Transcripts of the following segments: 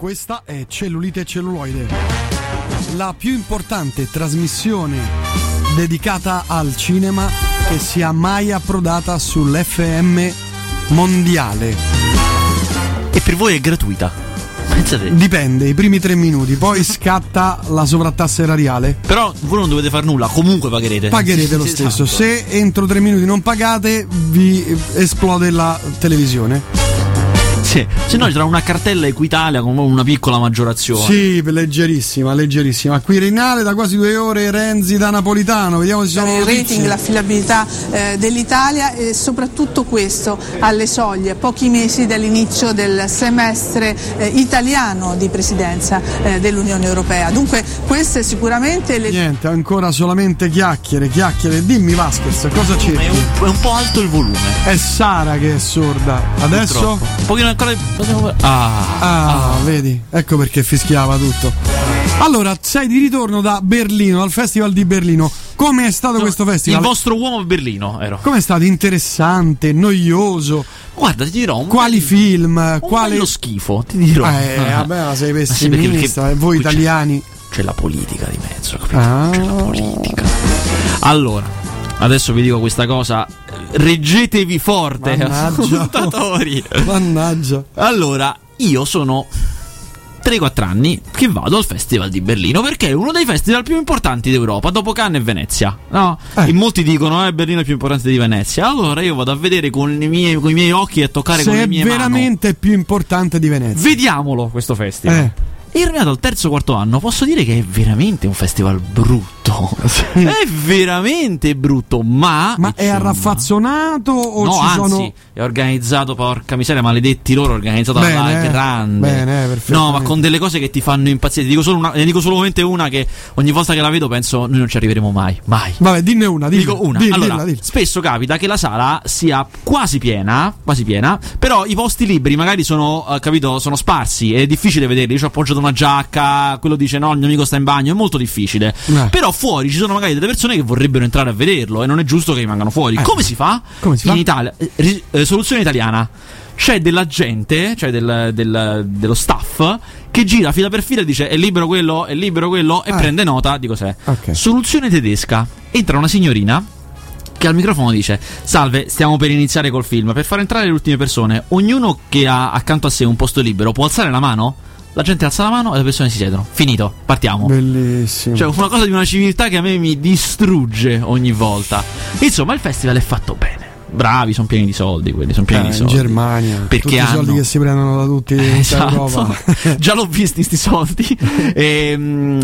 Questa è Cellulite e Celluloide, la più importante trasmissione dedicata al cinema che sia mai approdata sull'FM mondiale. E per voi è gratuita. Pensate. Dipende, i primi tre minuti, poi scatta la sovrattassa erariale. Però voi non dovete fare nulla, comunque pagherete. Pagherete lo stesso. esatto. Se entro tre minuti non pagate, vi esplode la televisione. Sì. Se no ci sarà una cartella Equitalia con una piccola maggiorazione. Sì, leggerissima, leggerissima. Qui Rinale da quasi due ore, Renzi da Napolitano. Vediamo se ci sono il rating, l'affidabilità eh, dell'Italia e soprattutto questo alle soglie, pochi mesi dall'inizio del semestre eh, italiano di presidenza eh, dell'Unione Europea. Dunque queste sicuramente le Niente, ancora solamente chiacchiere, chiacchiere. Dimmi Vasquez, cosa c'è? È un, è un po' alto il volume. È Sara che è sorda. Adesso? Purtroppo. Un pochino ancora. possiamo- Ah. Ah, vedi, ecco perché fischiava tutto. Allora, sei di ritorno da Berlino, al Festival di Berlino. Come è stato questo Il festival? vostro uomo a Berlino ero. Come è stato? Interessante, noioso. Guarda, ti dirò un Quali bel- film? un Quale... bello schifo, ti dirò. Eh, vabbè, ma sei Ma sì, perché- pessimista. perché e voi qui c'è- italiani. C'è la politica di mezzo, capito? Ah. C'è la politica. Allora, adesso vi dico questa cosa. Reggetevi forte, Mannaggia. ascoltatori. Mannaggia. Allora, io sono 3-4 anni che vado al Festival di Berlino perché è uno dei festival più importanti d'Europa, dopo Cannes e Venezia. No? Eh. E molti dicono: Eh, Berlino è più importante di Venezia. Allora io vado a vedere con i miei, con i miei occhi e a toccare con Se le è mie mani. veramente più importante di Venezia. Vediamolo questo festival. Eh. E arrivato al terzo quarto anno, posso dire che è veramente un festival brutto. È veramente brutto, ma. Ma è arraffazzonato o No, ci anzi, sono. è organizzato, porca miseria, maledetti loro, organizzato Bene, alla eh. grande. Bene, eh, no, ma con delle cose che ti fanno impazzire. Dico solo una, ne dico solamente una che ogni volta che la vedo penso noi non ci arriveremo mai, mai. Vabbè, dinne una, dillo. Dico una. Dillo, allora, dilla, dilla. spesso capita che la sala sia quasi piena, quasi piena, però i posti liberi magari sono, eh, capito, sono sparsi. È difficile vederli. Io ci ho appoggiato una giacca, quello dice no, il mio amico sta in bagno, è molto difficile. Eh. Però fuori ci sono magari delle persone che vorrebbero entrare a vederlo e non è giusto che rimangano fuori. Eh. Come si fa? Come si in fa? Italia, eh, ri- eh, soluzione italiana. C'è della gente, cioè del- del- dello staff, che gira fila per fila e dice è libero quello, è libero quello e Eh. prende nota di cos'è. Ok. Soluzione tedesca. Entra una signorina che al microfono dice: Salve, stiamo per iniziare col film. Per far entrare le ultime persone, ognuno che ha accanto a sé un posto libero può alzare la mano? La gente alza la mano e le persone si siedono. Finito, partiamo. Bellissimo. Cioè, una cosa di una civiltà che a me mi distrugge ogni volta. Insomma, il festival è fatto bene. Bravi, sono pieni di soldi quelli, sono pieni Eh, di in soldi. Perché tutti i soldi hanno- che si prendono da tutti in Esatto. Già l'ho visti sti soldi. Ehm,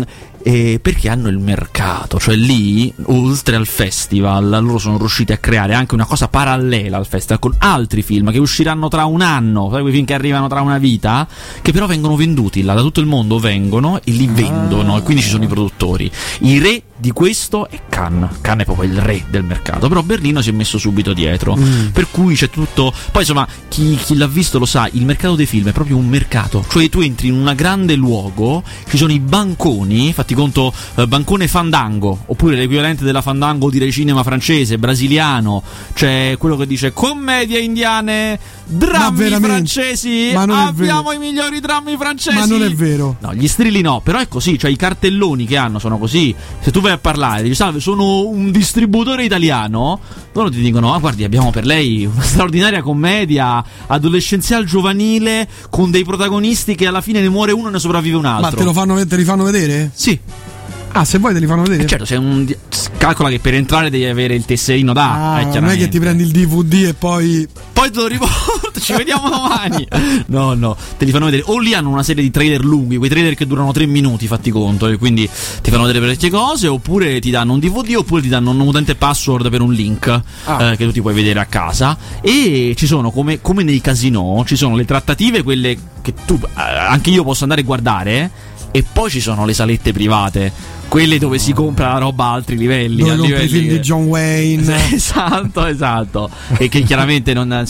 e perché hanno il mercato, cioè lì, oltre al festival, loro sono riusciti a creare anche una cosa parallela al festival con altri film che usciranno tra un anno, sai quei film che arrivano tra una vita, che però vengono venduti là da tutto il mondo, vengono e li vendono, e quindi ci sono i produttori. I re di questo è Cannes, Cannes è proprio il re del mercato, però Berlino si è messo subito dietro, Mm. per cui c'è tutto... Poi insomma, chi, chi l'ha visto lo sa, il mercato dei film è proprio un mercato, cioè tu entri in un grande luogo, ci sono i banconi, fatti conto eh, bancone fandango, oppure l'equivalente della fandango direi cinema francese, brasiliano, c'è quello che dice commedie indiane, drammi veramente? francesi, Ma non è abbiamo i migliori drammi francesi. Ma non è vero. No, gli strilli no, però è così, cioè i cartelloni che hanno sono così. Se tu vai a parlare, dici salve, sono un distributore italiano, loro ti dicono, ah guardi, abbiamo per lei una straordinaria commedia adolescenziale giovanile con dei protagonisti che alla fine ne muore uno e ne sopravvive un altro. Ma te, lo fanno, te li fanno vedere? Sì, Ah, se vuoi te li fanno vedere? certo, sei un di- calcola che per entrare devi avere il tesserino da, Ah, eh, non è che ti prendi il DVD e poi. Poi te lo riporto, ci vediamo domani. No, no, te li fanno vedere. O lì hanno una serie di trailer lunghi, quei trailer che durano tre minuti, fatti conto, e quindi ti fanno vedere parecchie cose, oppure ti danno un DVD, oppure ti danno un utente password per un link Ah. eh, che tu ti puoi vedere a casa. E ci sono, come, come nei casino, ci sono le trattative, quelle che tu, eh, anche io posso andare a guardare, e poi ci sono le salette private. Quelle dove si compra la roba a altri livelli. Dove a compri i livelli film che- di John Wayne. Esatto, esatto. E che chiaramente non.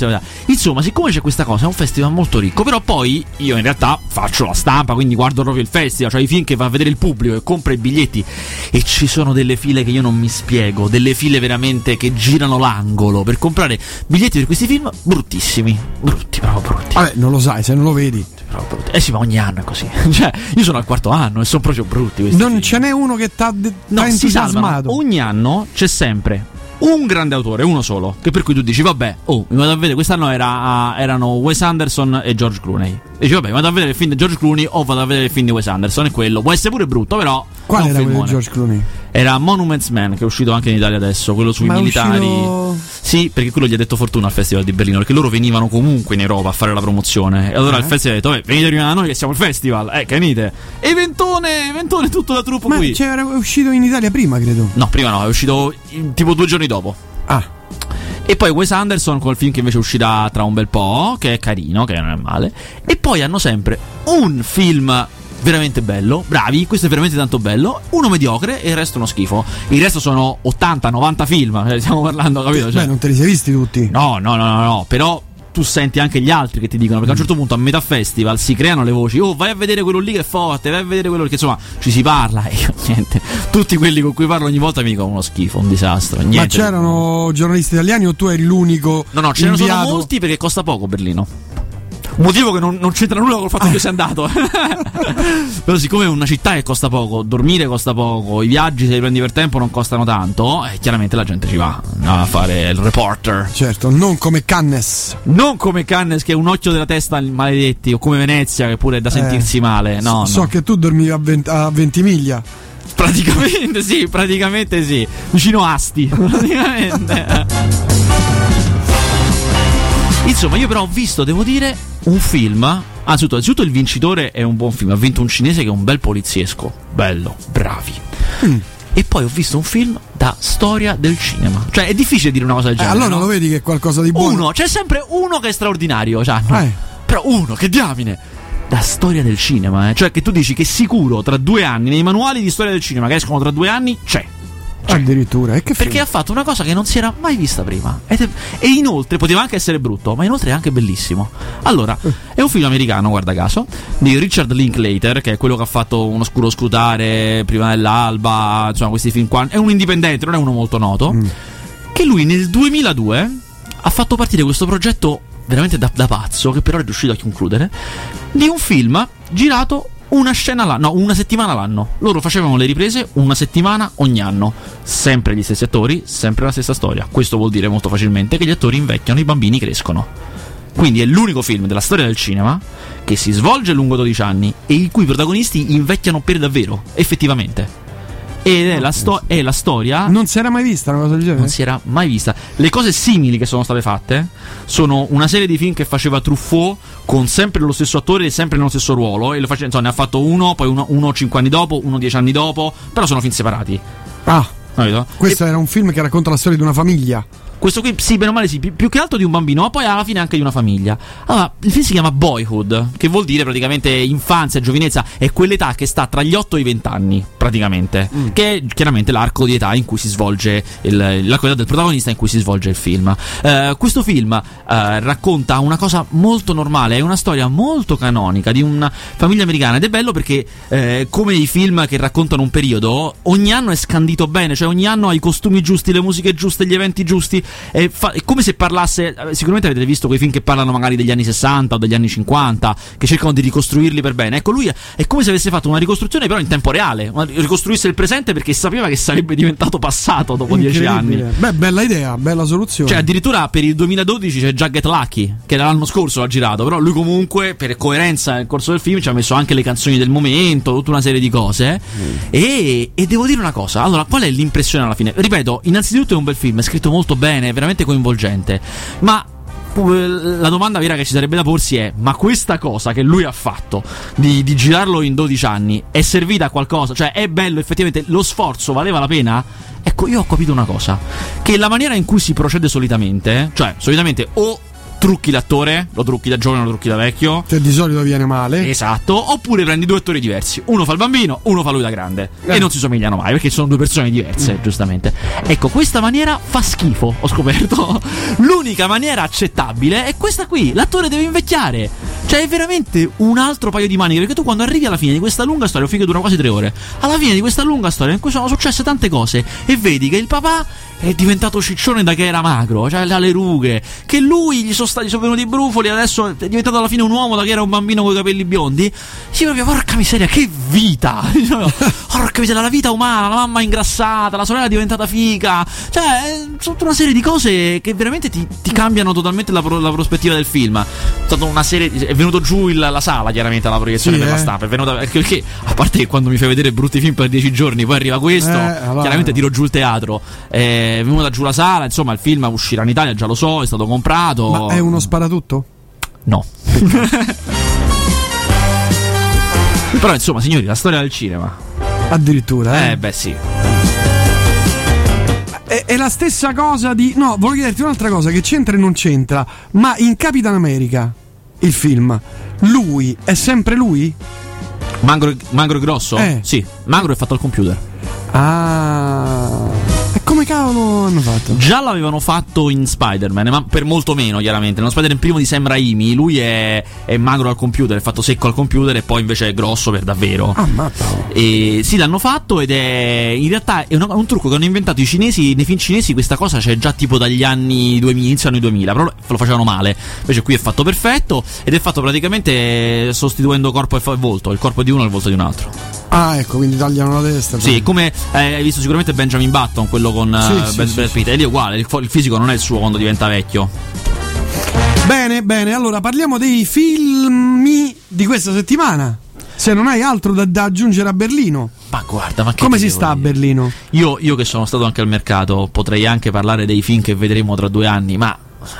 Insomma, siccome c'è questa cosa, è un festival molto ricco. Però poi io in realtà faccio la stampa, quindi guardo proprio il festival, cioè i film che va a vedere il pubblico e compra i biglietti. E ci sono delle file che io non mi spiego, delle file veramente che girano l'angolo per comprare biglietti per questi film bruttissimi. Brutti, proprio brutti. Vabbè, non lo sai, se non lo vedi. Proprio brutti. Eh sì, ma ogni anno è così. cioè, io sono al quarto anno e sono proprio brutti Non film. ce n'è uno che t'ha, de- No, entusiasmato. Ogni anno c'è sempre un grande autore, uno solo, che per cui tu dici, vabbè, oh, mi vado a vedere, quest'anno era, erano Wes Anderson e George Clooney. E dici, vabbè, vado a vedere il film di George Clooney o vado a vedere il film di Wes Anderson, e quello può essere pure brutto, però... Qual è era quello di. George Clooney? Era Monuments Man, che è uscito anche in Italia adesso, quello sui Ma militari. uscito- Sì, perché quello gli ha detto fortuna al Festival di Berlino, perché loro venivano comunque in Europa a fare la promozione. E allora Eh. il festival ha detto, "Vabbè, venite prima da noi che siamo il festival, eh, venite. E Ventone, Ventone, tutto da truppo Ma qui. c'era, è uscito in Italia prima, credo. No, prima no, è uscito in- tipo due giorni dopo. Ah, E poi Wes Anderson col film che invece uscirà tra un bel po', che è carino, che non è male. E poi hanno sempre un film veramente bello, bravi, questo è veramente tanto bello, uno mediocre e il resto uno schifo. Il resto sono 80-90 film, cioè, stiamo parlando, capito? Cioè, beh, non te li sei visti tutti. no, no, no, no, no, però tu senti anche gli altri che ti dicono, perché a un certo punto a metà festival si creano le voci, oh vai a vedere quello lì che è forte, vai a vedere quello che insomma ci si parla e io niente, tutti quelli con cui parlo ogni volta mi dicono uno schifo, un disastro, niente. Ma c'erano giornalisti italiani o tu eri l'unico? No, no, ce ne sono molti perché costa poco Berlino. Un motivo che non, non c'entra nulla col fatto che io sia andato. Però, siccome è una città che costa poco, dormire costa poco, i viaggi, se li prendi per tempo, non costano tanto, eh, chiaramente la gente ci va a fare il reporter. Certo, non come Cannes. Non come Cannes, che è un occhio della testa maledetti, o come Venezia, che pure è da sentirsi male. No, so no. che tu dormivi a, vent- a Ventimiglia. Praticamente sì, praticamente sì. Vicino Asti. Praticamente. Insomma, io però ho visto, devo dire, un film. Anzitutto, anzitutto il vincitore è un buon film. Ha vinto un cinese che è un bel poliziesco. Bello, bravi. Mm. E poi ho visto un film da storia del cinema. Cioè, è difficile dire una cosa del Eh, genere. allora no? lo vedi che è qualcosa di buono. Uno, c'è sempre uno che è straordinario. Cioè, no. Eh. Però uno, che diamine. Da storia del cinema, eh. Cioè, che tu dici che sicuro tra due anni, nei manuali di storia del cinema che escono tra due anni, c'è. Addirittura. E che Perché film? ha fatto una cosa che non si era mai vista prima. Ed è- e inoltre poteva anche essere brutto, ma inoltre è anche bellissimo. Allora, è un film americano, guarda caso, di Richard Linklater, che è quello che ha fatto Un oscuro scrutare, Prima dell'alba, insomma, questi film qua. È un indipendente, non è uno molto noto. Che lui nel 2002 ha fatto partire questo progetto veramente da, da pazzo, che però è riuscito a concludere, di un film girato una scena l'anno, no, una settimana l'anno. Loro facevano le riprese una settimana ogni anno. Sempre gli stessi attori, sempre la stessa storia. Questo vuol dire molto facilmente che gli attori invecchiano, i bambini crescono. Quindi è l'unico film della storia del cinema che si svolge lungo 12 anni e i cui protagonisti invecchiano per davvero, effettivamente. Ed è, la, sto- è la storia Non si era mai vista una cosa del genere? non si era mai vista. Le cose simili che sono state fatte sono una serie di film che faceva Truffaut con sempre lo stesso attore e sempre nello stesso ruolo. E lo face- insomma, ne ha fatto uno, poi uno, uno 5 anni dopo, uno 10 anni dopo. Però sono film separati. Ah, Capito? questo era un film che racconta la storia di una famiglia. Questo qui, sì, bene o male, sì, più, più che altro di un bambino, ma poi alla fine anche di una famiglia. Allora, il film si chiama Boyhood, che vuol dire praticamente infanzia, giovinezza, è quell'età che sta tra gli 8 e i 20 anni, praticamente. Che è chiaramente l'arco di età in cui si svolge il, l'arco di età del protagonista in cui si svolge il film. Eh, questo film eh, racconta una cosa molto normale, è una storia molto canonica di una famiglia americana ed è bello perché, eh, come i film che raccontano un periodo, ogni anno è scandito bene, cioè ogni anno ha i costumi giusti, le musiche giuste, gli eventi giusti. È, fa- è come se parlasse. eh, Sicuramente avete visto quei film che parlano magari degli anni 60 o degli anni 50, che cercano di ricostruirli per bene. Ecco, lui è, come se avesse fatto una ricostruzione, però in tempo reale. Una- ricostruisse il presente perché sapeva che sarebbe diventato passato dopo dieci anni. Beh, bella idea, bella soluzione. Cioè, addirittura per il 2012 c'è già Get Lucky, che l'anno scorso l'ha girato. Però lui, comunque, per coerenza nel corso del film, ci ha messo anche le canzoni del momento, tutta una serie di cose. E, e devo dire una cosa: allora, qual è l'impressione alla fine? Ripeto, innanzitutto è un bel film, è scritto molto bene, è veramente coinvolgente. Ma. eh, La domanda vera che ci sarebbe da porsi è: ma questa cosa che lui ha fatto di, di girarlo in 12 anni è servita a qualcosa? Cioè, è bello effettivamente? Lo sforzo valeva la pena? Ecco, io ho capito una cosa: che la maniera in cui si procede solitamente, cioè, solitamente o trucchi l'attore, lo trucchi da giovane o lo trucchi da vecchio. Che di solito viene male. Esatto, oppure prendi due attori diversi. Uno fa il bambino, uno fa lui da grande. Eh. E non si somigliano mai perché sono due persone diverse, giustamente. Ecco, questa maniera fa schifo, ho scoperto. L'unica maniera accettabile è questa qui: l'attore deve invecchiare. Cioè, è veramente un altro paio di maniche. Perché tu quando arrivi alla fine di questa lunga storia, un film che dura quasi tre ore, alla fine di questa lunga storia in cui sono successe tante cose, e vedi che il papà è diventato ciccione da che era magro, cioè ha le rughe, che lui gli sono stati sono venuti i brufoli, adesso è diventato alla fine un uomo da che era un bambino con i capelli biondi. Sì, proprio, porca miseria, che vita! porca miseria, la vita umana, la mamma ingrassata, la sorella è diventata figa. Cioè, è tutta una serie di cose che veramente ti, ti cambiano totalmente la, la, prospettiva del film. È serie. È venuto giù il, la sala, chiaramente, alla proiezione Sì, per la eh. stampa. È venuta. Perché, perché, a parte che quando mi fai vedere brutti film per dieci giorni, poi arriva questo, Eh, allora- chiaramente tiro giù il teatro. È venuta giù la sala, insomma, il film uscirà in Italia, già lo so, è stato comprato. Ma è uno sparatutto? No. Però insomma, signori, la storia del cinema. Addirittura, eh. Eh, beh, sì. È, è la stessa cosa di. No, voglio chiederti un'altra cosa che c'entra e non c'entra. Ma in Capitan America, il film, lui è sempre lui? Magro e grosso? Eh. Sì, magro è fatto al computer. Ah. Cavolo hanno fatto? Già l'avevano fatto in Spider-Man, ma per molto meno, chiaramente. Nello Spider-Man primo di Sam Raimi, lui è, è magro al computer, è fatto secco al computer e poi invece è grosso per davvero. Ah, mazza. E sì, l'hanno fatto ed è in realtà è una- un trucco che hanno inventato i cinesi. Nei film cinesi questa cosa c'è già tipo dagli anni 2000, inizio anni 2000, però lo facevano male. Invece qui è fatto perfetto ed è fatto praticamente sostituendo corpo e volto, il corpo di uno e il volto di un altro. Ah, ecco, quindi tagliano la testa. Sì, come eh, hai visto sicuramente Benjamin Button, quello con Sì, sì, Brad sì, Brad Pitt, è lì uguale, il, il fisico non è il suo quando diventa vecchio. Bene, bene, allora parliamo dei film di questa settimana. Se non hai altro da, da aggiungere a Berlino. Ma guarda, ma che Come si sta a? Berlino? Io, io che sono stato anche al mercato, potrei anche parlare dei film che vedremo tra due anni, ma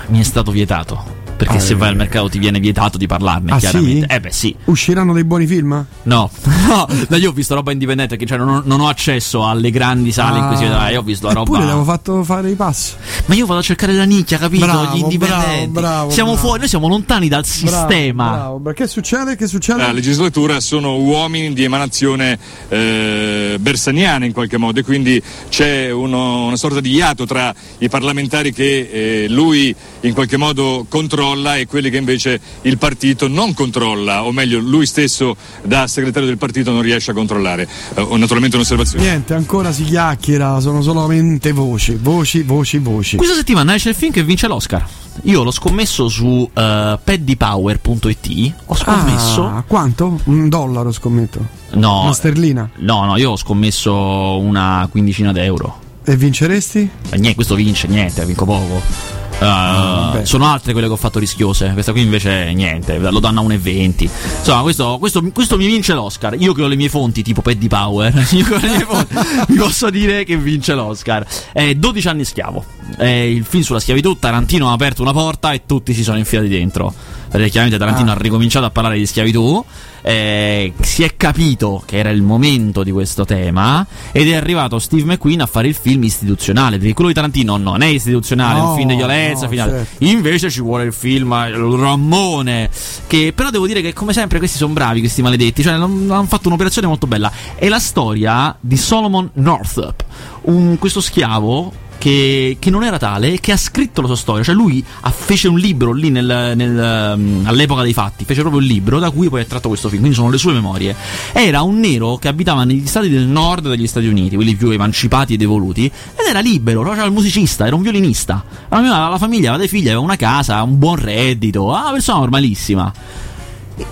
mi è stato vietato. Perché Ah, se eh. vai al mercato ti viene vietato di parlarne, Ah, chiaramente. sì? Eh beh sì. Usciranno dei buoni film? No, no, no, io ho visto roba indipendente perché cioè, non, ho, non ho accesso alle grandi sale in cui si vede. ah, Io ho visto la roba. Eppure l'avevo fatto fare i passi. Ma io vado a cercare la nicchia, capito? Bravo, Gli indipendenti. bravo, bravo, siamo bravo. fuori, noi siamo lontani dal sistema. Bravo, bravo. Che succede? Che succede? La legislatura sono uomini di emanazione eh, bersaniana in qualche modo e quindi c'è uno- una sorta di iato tra i parlamentari che eh, lui in qualche modo controlla e quelli che invece il partito non controlla, o meglio lui stesso da segretario del partito non riesce a controllare. Eh, ho naturalmente un'osservazione. Niente, ancora si chiacchiera, sono solamente voci, voci, voci, voci. Questa settimana esce il film che vince l'Oscar. Io l'ho scommesso su uh, paddypower.it. Ho scommesso. Ah, quanto? Un dollaro scommetto. no, Una sterlina. no, no, io ho scommesso una quindicina d'euro. E vinceresti? E niente, questo vince, niente, vinco poco. Uh, sono altre quelle che ho fatto rischiose. Questa qui invece niente, lo danno a 1,20. Insomma, questo, questo, questo mi vince l'Oscar. Io che ho le mie fonti, tipo Paddy Power, io che ho le mie fonti, vi posso dire che vince l'Oscar. È 12 anni schiavo. È il film sulla schiavitù. Tarantino ha aperto una porta e tutti si sono infilati dentro. Perché chiaramente Tarantino Ah. ha ricominciato a parlare di schiavitù. eh, si è capito che era il momento di questo tema ed è arrivato Steve McQueen a fare il film istituzionale perché quello di Tarantino non è istituzionale, è No, un film di violenza no, finale. certo. Invece ci vuole il film il Rammone. Che però devo dire che, come sempre, questi sono bravi, questi maledetti. Cioè, hanno fatto un'operazione molto bella. È la storia di Solomon Northup, un- questo schiavo. Che, che non era tale e che ha scritto la sua storia. Cioè, lui fece un libro lì nel- nel, um, all'epoca dei fatti. Fece proprio il libro da cui poi è tratto questo film. Quindi sono le sue memorie. Era un nero che abitava negli stati del nord degli Stati Uniti, quelli più emancipati ed evoluti. Ed era libero, no? c'era il musicista, era un violinista. Aveva la famiglia, aveva dei figli, aveva una casa, un buon reddito, ah, una persona normalissima.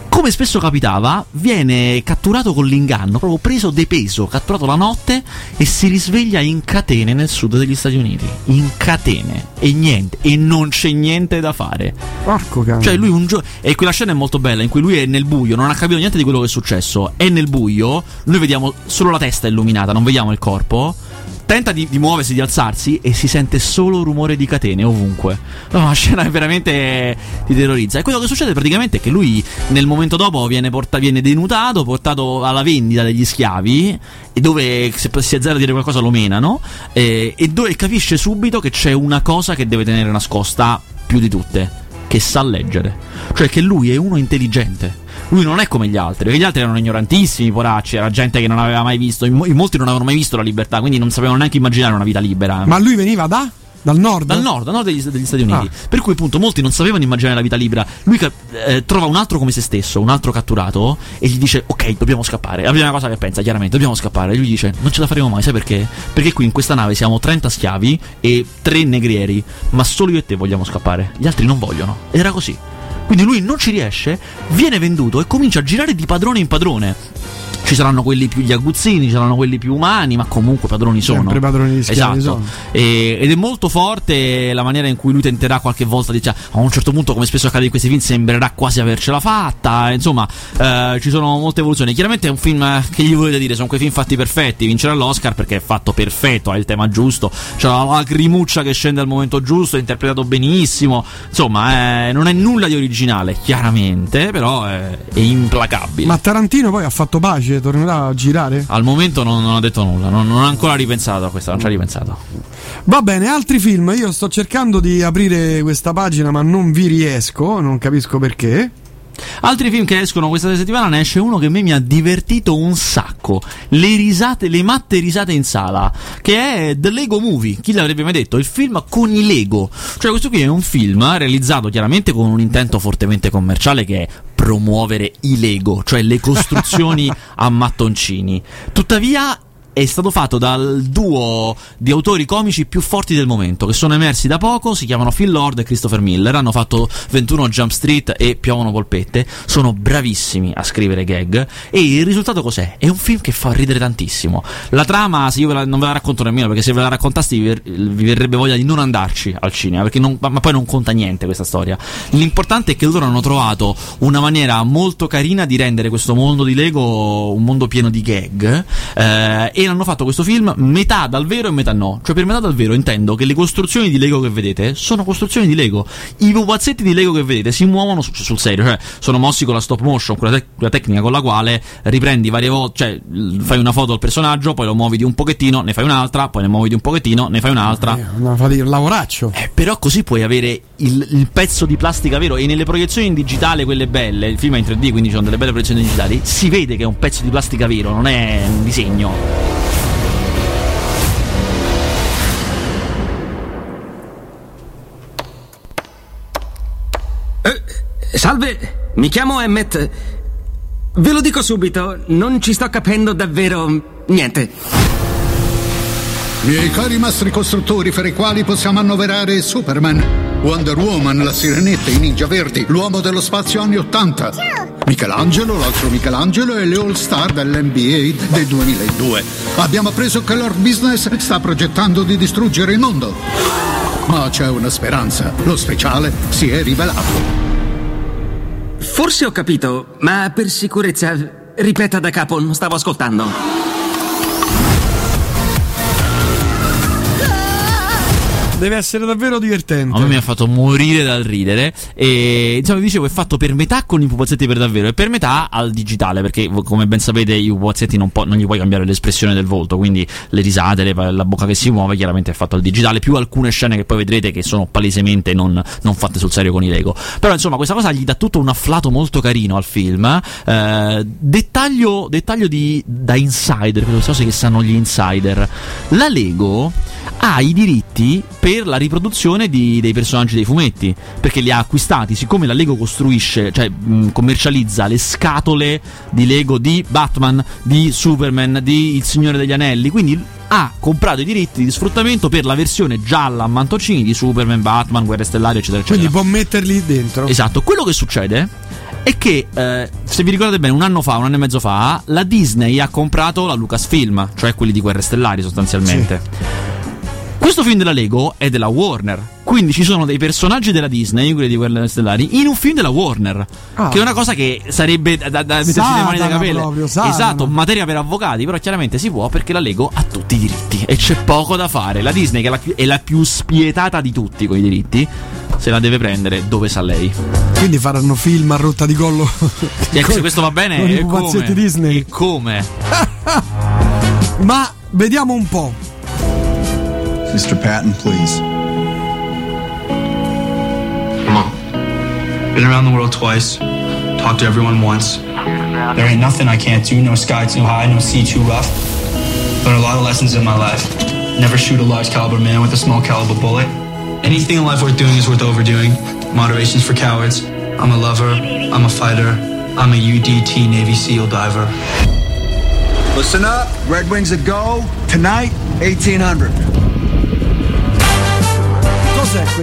Come spesso capitava, viene catturato con l'inganno, proprio preso de peso, catturato la notte e si risveglia in catene nel sud degli Stati Uniti. In catene. E niente. E non c'è niente da fare. Porco cane. Cioè, lui un giorno. E quella scena è molto bella, in cui lui è nel buio, non ha capito niente di quello che è successo. È nel buio, noi vediamo solo la testa illuminata, non vediamo il corpo. Tenta di, di muoversi, di alzarsi e si sente solo rumore di catene ovunque. No, la scena è veramente ti terrorizza. E quello che succede praticamente è che lui nel momento dopo viene, porta- viene denudato, portato alla vendita degli schiavi, e dove se si azzera a dire qualcosa lo menano, eh, e dove capisce subito che c'è una cosa che deve tenere nascosta più di tutte, che sa leggere. Cioè che lui è uno intelligente. Lui non è come gli altri, perché gli altri erano ignorantissimi, poracci, era gente che non aveva mai visto, in, mo- in molti non avevano mai visto la libertà, quindi non sapevano neanche immaginare una vita libera. Ma lui veniva da? Dal nord? Dal nord, dal nord degli, degli Stati Uniti. Ah. Per cui appunto molti non sapevano immaginare la vita libera. Lui eh, trova un altro come se stesso, un altro catturato, e gli dice ok, dobbiamo scappare. È la prima cosa che pensa, chiaramente, dobbiamo scappare. E lui dice non ce la faremo mai, sai perché? Perché qui in questa nave siamo 30 schiavi e 3 negrieri, ma solo io e te vogliamo scappare. Gli altri non vogliono. Ed era così. Quindi lui non ci riesce, viene venduto e comincia a girare di padrone in padrone ci saranno quelli più gli aguzzini, ci saranno quelli più umani, ma comunque padroni sono. Sempre padroni di esatto. E, ed è molto forte la maniera in cui lui tenterà qualche volta di cioè, a un certo punto, come spesso accade in questi film, sembrerà quasi avercela fatta. Insomma, eh, ci sono molte evoluzioni. Chiaramente è un film che gli volete dire, sono quei film fatti perfetti, vincerà l'Oscar perché è fatto perfetto, ha il tema giusto, c'è la lacrimuccia che scende al momento giusto, è interpretato benissimo. Insomma, eh, non è nulla di originale, chiaramente, però è, è implacabile. Ma Tarantino poi ha fatto pace dice tornerà a girare? Al momento non, non ha detto nulla, non, non, ha ancora ripensato a questa, non ci ha ripensato. Va bene, altri film. Io sto cercando di aprire questa pagina, ma non vi riesco, non capisco perché. Altri film che escono questa settimana ne esce uno che a me mi ha divertito un sacco. Le risate, le matte risate in sala. Che è The Lego Movie. Chi l'avrebbe mai detto? Il film con i Lego. Cioè, questo qui è un film realizzato chiaramente con un intento fortemente commerciale che è promuovere i Lego, cioè le costruzioni a mattoncini. Tuttavia è stato fatto dal duo di autori comici più forti del momento, che sono emersi da poco, si chiamano Phil Lord e Christopher Miller, hanno fatto 21 Jump Street e Piovono polpette, sono bravissimi a scrivere gag e il risultato cos'è? È un film che fa ridere tantissimo. La trama, se io ve la, non ve la racconto nemmeno, perché se ve la raccontassi vi, verrebbe voglia di non andarci al cinema, non, ma poi non conta niente questa storia. L'importante è che loro hanno trovato una maniera molto carina di rendere questo mondo di Lego un mondo pieno di gag eh, e hanno fatto questo film metà dal vero e metà no. Cioè, per metà dal vero intendo che le costruzioni di Lego che vedete sono costruzioni di Lego. I pupazzetti di Lego che vedete si muovono su, sul serio, cioè sono mossi con la stop motion, quella, te- quella tecnica con la quale riprendi varie volte, cioè fai una foto al personaggio, poi lo muovi di un pochettino, ne fai un'altra, poi ne muovi di un pochettino, ne fai un'altra. Eh, una fatica, un lavoraccio. Eh, però così puoi avere il, il, pezzo di plastica vero e nelle proiezioni in digitale, quelle belle, il film è in 3D, quindi ci sono delle belle proiezioni digitali, si vede che è un pezzo di plastica vero, non è un disegno. Salve, mi chiamo Emmet. Ve lo dico subito, non ci sto capendo davvero niente. Miei cari mastri costruttori, fra i quali possiamo annoverare Superman, Wonder Woman, la Sirenetta, i Ninja Verdi, l'uomo dello spazio anni 80. Michelangelo, l'altro Michelangelo e le All Star dell'NBA del 2002. Abbiamo appreso che Lord Business sta progettando di distruggere il mondo. Ma c'è una speranza. Lo speciale si è rivelato. Forse ho capito, ma per sicurezza ripeta da capo, non stavo ascoltando. Deve essere davvero divertente. A me mi ha fatto morire dal ridere. E insomma, vi dicevo, è fatto per metà con i pupazzetti per davvero e per metà al digitale. Perché, come ben sapete, i pupazzetti non, po- non gli puoi cambiare l'espressione del volto. Quindi le risate, le, la bocca che si muove, chiaramente è fatto al digitale. Più alcune scene che poi vedrete che sono palesemente non, non fatte sul serio con i Lego. Però, insomma, questa cosa gli dà tutto un afflato molto carino al film. Eh, dettaglio, dettaglio di, da insider, per le cose che sanno gli insider. La Lego ha i diritti per la riproduzione di, dei personaggi dei fumetti perché li ha acquistati siccome la Lego costruisce cioè mh, commercializza le scatole di Lego di Batman di Superman di Il Signore degli Anelli quindi ha comprato i diritti di sfruttamento per la versione gialla a mantoncini di Superman, Batman, Guerre Stellari, eccetera, eccetera. Quindi può metterli dentro. Esatto. Quello che succede è che, eh, se vi ricordate bene, un anno fa, un anno e mezzo fa, la Disney ha comprato la Lucasfilm, cioè quelli di Guerre Stellari sostanzialmente. Sì. Questo film della Lego è della Warner. Quindi ci sono dei personaggi della Disney, quelli di Guerre Stellari, in un film della Warner. Ah. Che è una cosa che sarebbe da, da mettersi le mani nei capelli. Proprio, esatto, materia per avvocati, però chiaramente si può perché la Lego ha tutti i diritti e c'è poco da fare. La Disney, che è la, è la più spietata di tutti con i diritti, se la deve prendere dove sa lei. Quindi faranno film a rotta di collo. E se questo va bene, con e come? Disney. E come? Ma vediamo un po'. Mr. Patton, please. Come on. Been around the world twice. Talked to everyone once. There ain't nothing I can't do. No sky too high, no sea too rough. Learned a lot of lessons in my life. Never shoot a large caliber man with a small caliber bullet. Anything in life worth doing is worth overdoing. Moderation's for cowards. I'm a lover. I'm a fighter. I'm a UDT Navy SEAL diver. Listen up. Red Wings a go. Tonight, 1800.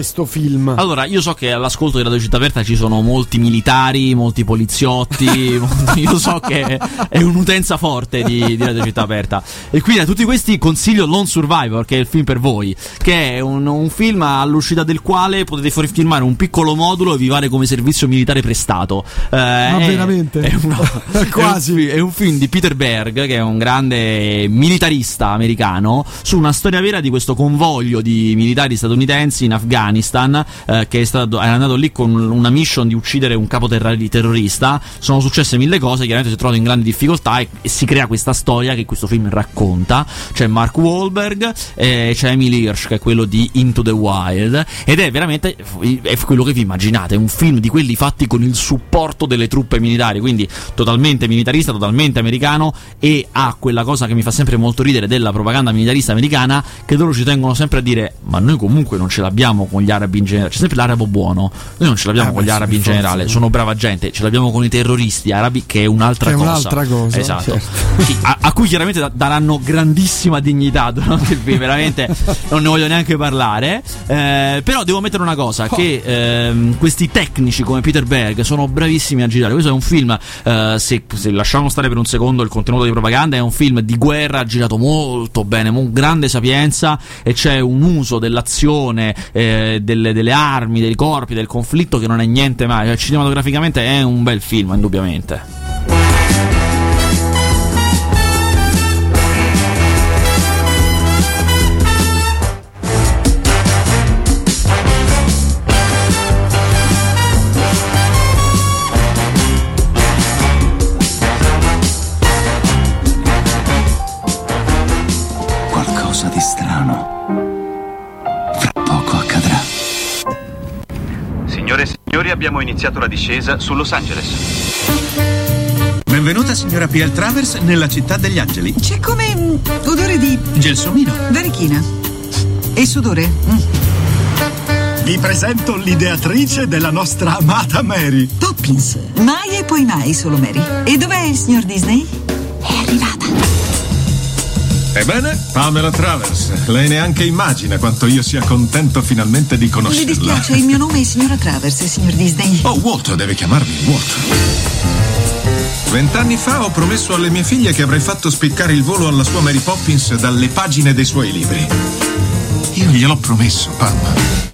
Questo film? Allora, io so che all'ascolto di Radio Città Aperta ci sono molti militari, molti poliziotti. molti- io so che è un'utenza forte di, di Radio Città Aperta. E quindi a tutti questi consiglio Lone Survivor, che è il film per voi. Che è un, un film all'uscita del quale potete firmare un piccolo modulo e vi vale come servizio militare prestato. Eh, Ma è- veramente? È, una- Quasi. è un è un film di Peter Berg, che è un grande militarista americano, su una storia vera di questo convoglio di militari statunitensi in Afghanistan, eh, che è, stato, è andato lì con una mission di uccidere un capo terrorista. Sono successe mille cose, chiaramente si è trovato in grandi difficoltà e, e si crea questa storia che questo film racconta. C'è Mark Wahlberg, e c'è Emily Hirsch, che è quello di Into the Wild, ed è veramente è quello che vi immaginate, un film di quelli fatti con il supporto delle truppe militari, quindi totalmente militarista, totalmente americano e ha quella cosa che mi fa sempre molto ridere della propaganda militarista americana che loro ci tengono sempre a dire ma noi comunque non ce l'abbiamo con gli arabi in generale, c'è sempre l'arabo buono, noi non ce l'abbiamo Eh, con gli arabi in generale, sono brava gente, ce l'abbiamo con i terroristi arabi che è un'altra Che è cosa. un'altra cosa, Esatto. certo. Sì, a, a cui chiaramente da- daranno grandissima dignità durante il film, veramente non ne voglio neanche parlare. Eh, però devo mettere una cosa: che ehm, questi tecnici come Peter Berg sono bravissimi a girare. Questo è un film, eh, se, se lasciamo stare per un secondo il contenuto di propaganda, è un film di guerra girato molto bene, con grande sapienza e c'è un uso dell'azione, eh, delle, delle armi, dei corpi, del conflitto che non è niente male. Cioè, cinematograficamente è un bel film, indubbiamente. Abbiamo iniziato la discesa su Los Angeles. Benvenuta signora P.L. Travers nella città degli angeli. C'è come mm, odore di Gelsomino. varichina. E sudore. Mm. Vi presento l'ideatrice della nostra amata Mary. Poppins. Mai e poi mai solo Mary. E dov'è il signor Disney? È arrivata. Ebbene, Pamela Travers, lei neanche immagina quanto io sia contento finalmente di Mi conoscerla. dispiace, il mio nome è signora Travers, signor Disney. Oh, Walt, deve chiamarmi Walt. Vent'anni fa ho promesso alle mie figlie che avrei fatto spiccare il volo alla sua Mary Poppins dalle pagine dei suoi libri. Io gliel'ho promesso, Pam.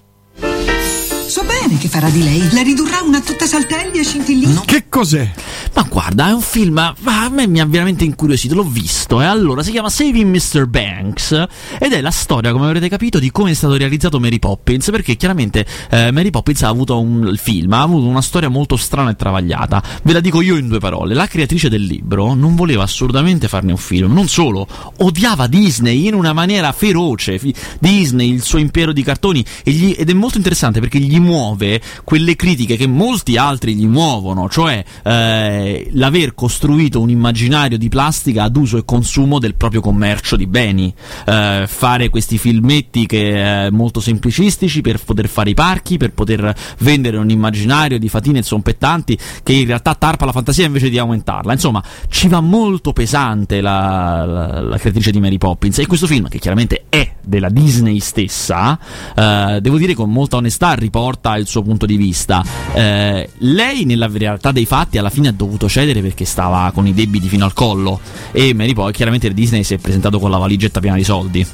Bene che farà di lei. La ridurrà una tutta saltelli e scintillini. Che cos'è? Ma guarda, è un film, ma a me mi ha veramente incuriosito, l'ho visto, e allora si chiama Saving Mr. Banks ed è la storia, come avrete capito, di come è stato realizzato Mary Poppins, perché chiaramente eh, Mary Poppins ha avuto un il film, ha avuto una storia molto strana e travagliata. Ve la dico io in due parole, la creatrice del libro non voleva assolutamente farne un film, non solo, odiava Disney in una maniera feroce, Disney, il suo impero di cartoni, e gli- ed è molto interessante perché gli muove quelle critiche che molti altri gli muovono, cioè eh, l'aver costruito un immaginario di plastica ad uso e consumo del proprio commercio di beni, Eh, fare questi filmetti che eh, molto semplicistici per poter fare i parchi, per poter vendere un immaginario di fatine zompettanti che in realtà tarpa la fantasia invece di aumentarla. Insomma, ci va molto pesante la, la- la creatrice di Mary Poppins e questo film, che chiaramente è della Disney stessa, eh, devo dire con molta onestà riporta il suo punto di vista. Eh, lei, nella realtà dei fatti, alla fine ha dovuto cedere perché stava con i debiti fino al collo e Mary poi chiaramente Disney si è presentato con la valigetta piena di soldi.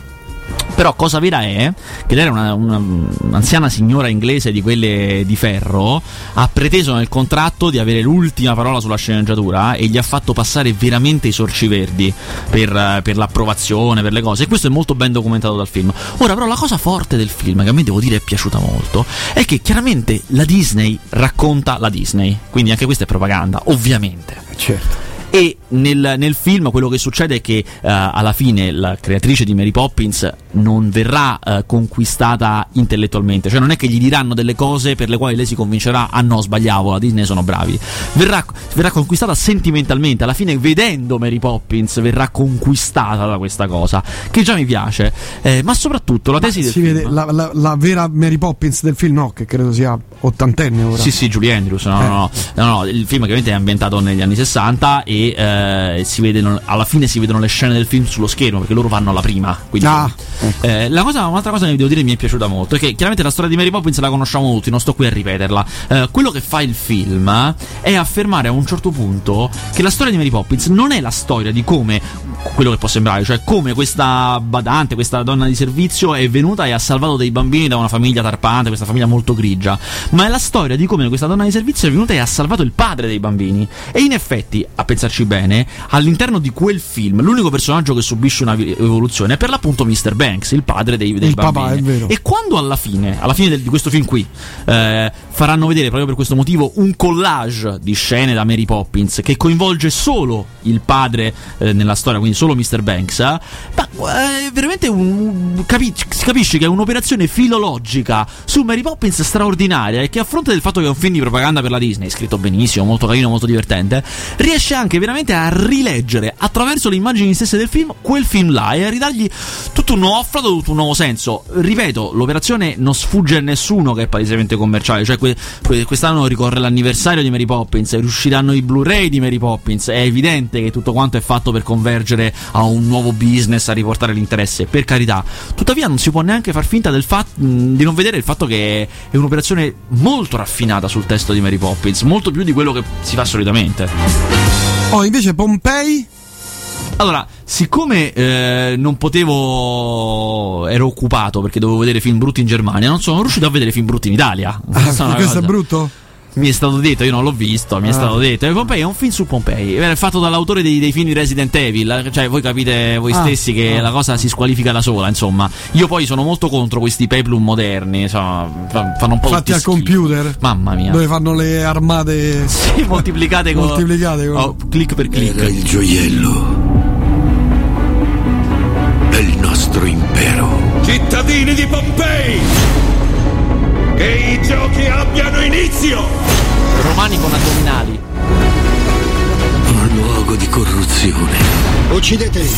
Però cosa vera è che lei era una, una- un'anziana signora inglese di quelle di ferro, ha preteso nel contratto di avere l'ultima parola sulla sceneggiatura e gli ha fatto passare veramente i sorci verdi per, per l'approvazione, per le cose. E questo è molto ben documentato dal film. Ora, però, la cosa forte del film, che a me devo dire è piaciuta molto, è che chiaramente la Disney racconta la Disney. Quindi anche questa è propaganda, ovviamente. Certo. E nel, nel film quello che succede è che eh, alla fine la creatrice di Mary Poppins non verrà eh, conquistata intellettualmente, cioè non è che gli diranno delle cose per le quali lei si convincerà, ah no, sbagliavo, la Disney sono bravi. Verrà, verrà conquistata sentimentalmente, alla fine vedendo Mary Poppins verrà conquistata da questa cosa, che già mi piace, Eh, ma soprattutto la tesi del si film... vede la, la- la vera Mary Poppins del film, no, che credo sia ottantenne ora. Sì, sì, Julie Andrews. No, Eh. no, no, no, no, Il film ovviamente è ambientato negli anni 60 e eh, si vedono, alla fine si vedono le scene del film sullo schermo perché loro vanno alla prima. Quindi, Ah, eh, la cosa, un'altra cosa che devo dire mi è piaciuta molto è che chiaramente la storia di Mary Poppins la conosciamo tutti, non sto qui a ripeterla. Eh, quello che fa il film eh, è affermare a un certo punto che la storia di Mary Poppins non è la storia di come quello che può sembrare, cioè come questa badante, questa donna di servizio è venuta e ha salvato dei bambini da una famiglia tarpante, questa famiglia molto grigia, ma è la storia di come questa donna di servizio è venuta e ha salvato il padre dei bambini. E in effetti, a pensarci bene, all'interno di quel film, l'unico personaggio che subisce una evoluzione è per l'appunto Mr. Banks, il padre dei, dei Il bambini. papà. E quando alla fine, alla fine del- di questo film qui, eh, faranno vedere proprio per questo motivo un collage di scene da Mary Poppins che coinvolge solo il padre eh, nella storia, quindi solo Mr. Banks, eh, ma eh, è veramente un, capi- si capisce che è un'operazione filologica su Mary Poppins straordinaria e che a fronte del fatto che è un film di propaganda per la Disney, scritto benissimo, molto carino, molto divertente, riesce anche veramente a rileggere attraverso le immagini stesse del film quel film là e a ridargli tutto un nuovo afflato, tutto un nuovo senso. Ripeto, l'operazione non sfugge a nessuno che è palesemente commerciale, cioè que- que- quest'anno ricorre l'anniversario di Mary Poppins, riusciranno i Blu-ray di Mary Poppins, è evidente che tutto quanto è fatto per convergere a un nuovo business, a riportare l'interesse, per carità. Tuttavia non si può neanche far finta del fatto di non vedere il fatto che è un'operazione molto raffinata sul testo di Mary Poppins, molto più di quello che si fa solitamente. Oh, invece Pompei Allora, siccome eh, non potevo. ero occupato perché dovevo vedere film brutti in Germania, non sono riuscito a vedere film brutti in Italia. È Ah, questo è cosa. brutto? Mi è stato detto, io non l'ho visto, mi è Ah. stato detto. E Pompei è un film su Pompei. È fatto dall'autore dei, dei film di Resident Evil. Cioè, voi capite voi Ah, stessi che ah. la cosa si squalifica da sola. Insomma, io poi sono molto contro questi peplum moderni. Insomma, fa- fanno un po' fatti al schifo. computer Mamma mia. dove fanno le armate Sì, moltiplicate con. moltiplicate con- Oh, click per click. Era il gioiello del nostro impero. Cittadini di Pompei! Che i giochi abbiano inizio! Romani con addominali. Un luogo di corruzione, Uccideteli!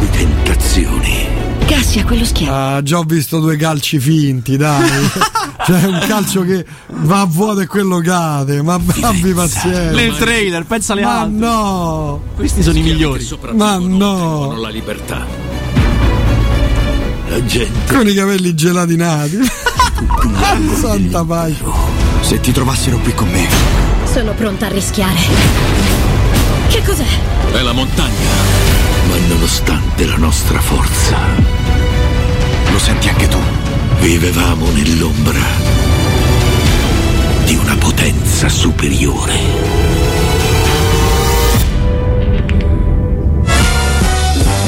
di tentazioni. Cassia, quello schiavo. Ah, già ho visto due calci finti, dai. cioè, un calcio che va a vuoto e quello cade. Ma abbi pazienza. Nel trailer, pensa alle Ma altre. no! Questi sono i migliori. Ma no! la libertà. La gente Con i capelli gelatinati. Santa pace. Se ti trovassero qui con me, Sono pronta a rischiare. Che cos'è? è la montagna. Ma nonostante la nostra forza, lo senti anche tu. vivevamo nell'ombra di una potenza superiore.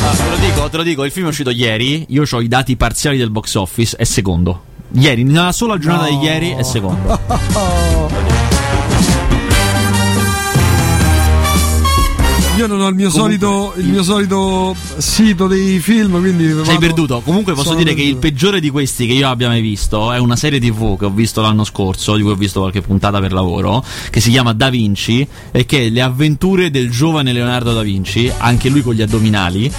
Ah, te lo dico, te lo dico, il film è uscito ieri. Io ho i dati parziali del box office. È secondo. Ieri, nella sola giornata No. di ieri, è secondo. Io non ho il mio, solito, il mio solito sito dei film, quindi. Sei vado- perduto. Comunque posso sono dire che il perduto. peggiore di questi che io abbia mai visto è una serie TV che ho visto l'anno scorso, di cui ho visto qualche puntata per lavoro, che si chiama Da Vinci e che è le avventure del giovane Leonardo da Vinci, anche lui con gli addominali.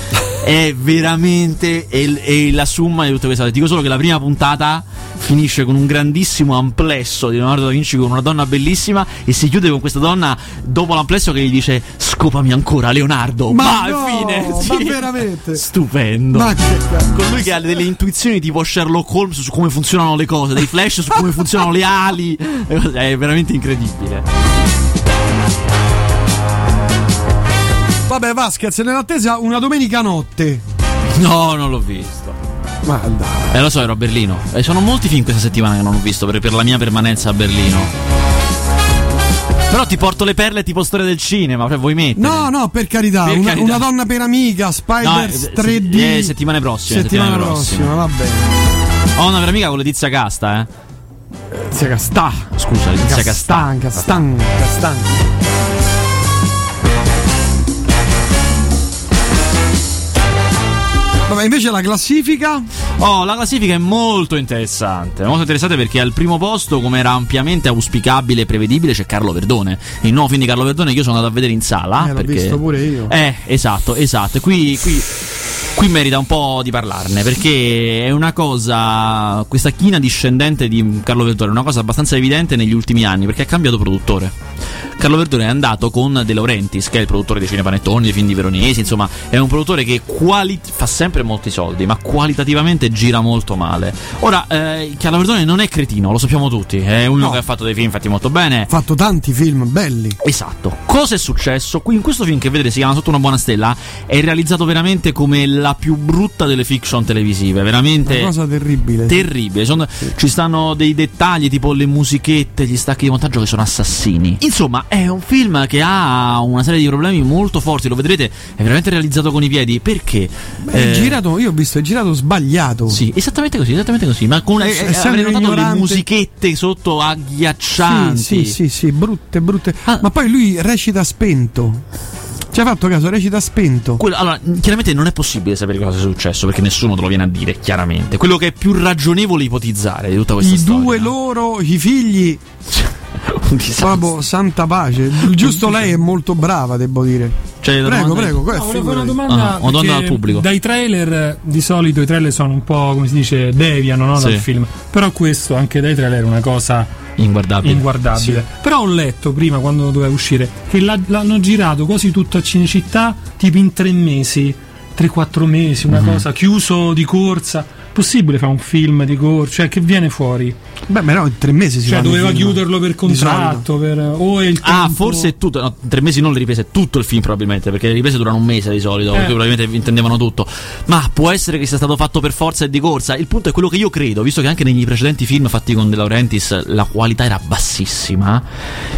È veramente è, è la somma di tutte queste cose. Dico solo che la prima puntata finisce con un grandissimo amplesso di Leonardo da Vinci con una donna bellissima e si chiude con questa donna dopo l'amplesso che gli dice scopami ancora Leonardo. Ma, Ma, no, fine. ma Sì. veramente? Stupendo. Ma che? Con lui che ha delle intuizioni tipo Sherlock Holmes su come funzionano le cose, dei flash su come funzionano le ali. È veramente incredibile. Vabbè, Vasquez, nell'attesa una domenica notte. No, non l'ho visto. Ma dai. Eh, lo so, ero a Berlino. E sono molti film questa settimana che non ho visto per, per la mia permanenza a Berlino. Però ti porto le perle tipo storia del cinema, cioè vuoi mettere? No, no, per carità. Per una, carità. una donna per amica, No, Spiders eh, 3D. eh, settimane prossime. settimana, settimane prossima, va bene. Ho una vera amica con Letizia Casta, eh. Letizia Castà. Scusa, Letizia Casta. Castan, Castan, Castan. Vabbè, invece la classifica? Oh, la classifica è molto interessante. Molto interessante perché al primo posto, come era ampiamente auspicabile e prevedibile, c'è Carlo Verdone. Il nuovo film di Carlo Verdone che io sono andato a vedere in sala. Eh, l'ho perché... visto pure io. Eh, esatto, esatto. Qui, qui, qui merita un po' di parlarne perché è una cosa. Questa china discendente di Carlo Verdone è una cosa abbastanza evidente negli ultimi anni perché ha cambiato produttore. Carlo Verdone è andato con De Laurentiis, che è il produttore dei cinepanettoni, dei film di veronesi, insomma, è un produttore che quali- fa sempre molti soldi, ma qualitativamente gira molto male. Ora, eh, Carlo Verdone non è cretino, lo sappiamo tutti, è uno No. che ha fatto dei film fatti molto bene. Ha fatto tanti film belli. Esatto. Cosa è successo? Qui in questo film che vedete si chiama Sotto una buona stella è realizzato veramente come la più brutta delle fiction televisive, veramente Una cosa terribile. terribile. Sono- Ci stanno dei dettagli tipo le musichette, gli stacchi di montaggio che sono assassini. Insomma, è un film che ha una serie di problemi molto forti. Lo vedrete, è veramente realizzato con i piedi. Perché? È Eh, girato, io ho visto, è girato sbagliato. Sì, esattamente così, esattamente così. Ma con eh, avrei notato le ignorante. musichette sotto agghiaccianti. Sì, sì, sì, sì, brutte, brutte. Ah. Ma poi lui recita spento. Ci hai fatto caso, recita spento. Quello- allora, chiaramente non è possibile sapere cosa è successo perché nessuno te lo viene a dire, chiaramente. Quello che è più ragionevole ipotizzare di tutta questa I storia. due loro, i figli. Un disastro. Babbo, santa pace. Giusto lei è molto brava, devo dire. Cioè, Prego, domanda- prego. que- No, volevo una domanda. Ah, una domanda dal pubblico. Dai trailer, di solito i trailer sono un po' come si dice, deviano no, dal Sì. film. Però questo anche dai trailer è una cosa Inguardabile. inguardabile. Però ho letto prima, quando doveva uscire, che l'hanno girato quasi tutto a Cinecittà, tipo in tre mesi, 3-4 mesi, una Mhm. cosa, chiuso di corsa. Possibile fare un film di corsa? Cioè, che viene fuori? Beh, ma no, in tre mesi si Cioè, doveva chiuderlo per contratto, per, o è il Ah, tempo- forse è tutto. No, tre mesi non le riprese, tutto il film probabilmente, perché le riprese durano un mese di solito, Eh. probabilmente intendevano tutto. Ma può essere che sia stato fatto per forza e di corsa. Il punto è quello che io credo, visto che anche negli precedenti film fatti con De Laurentiis la qualità era bassissima.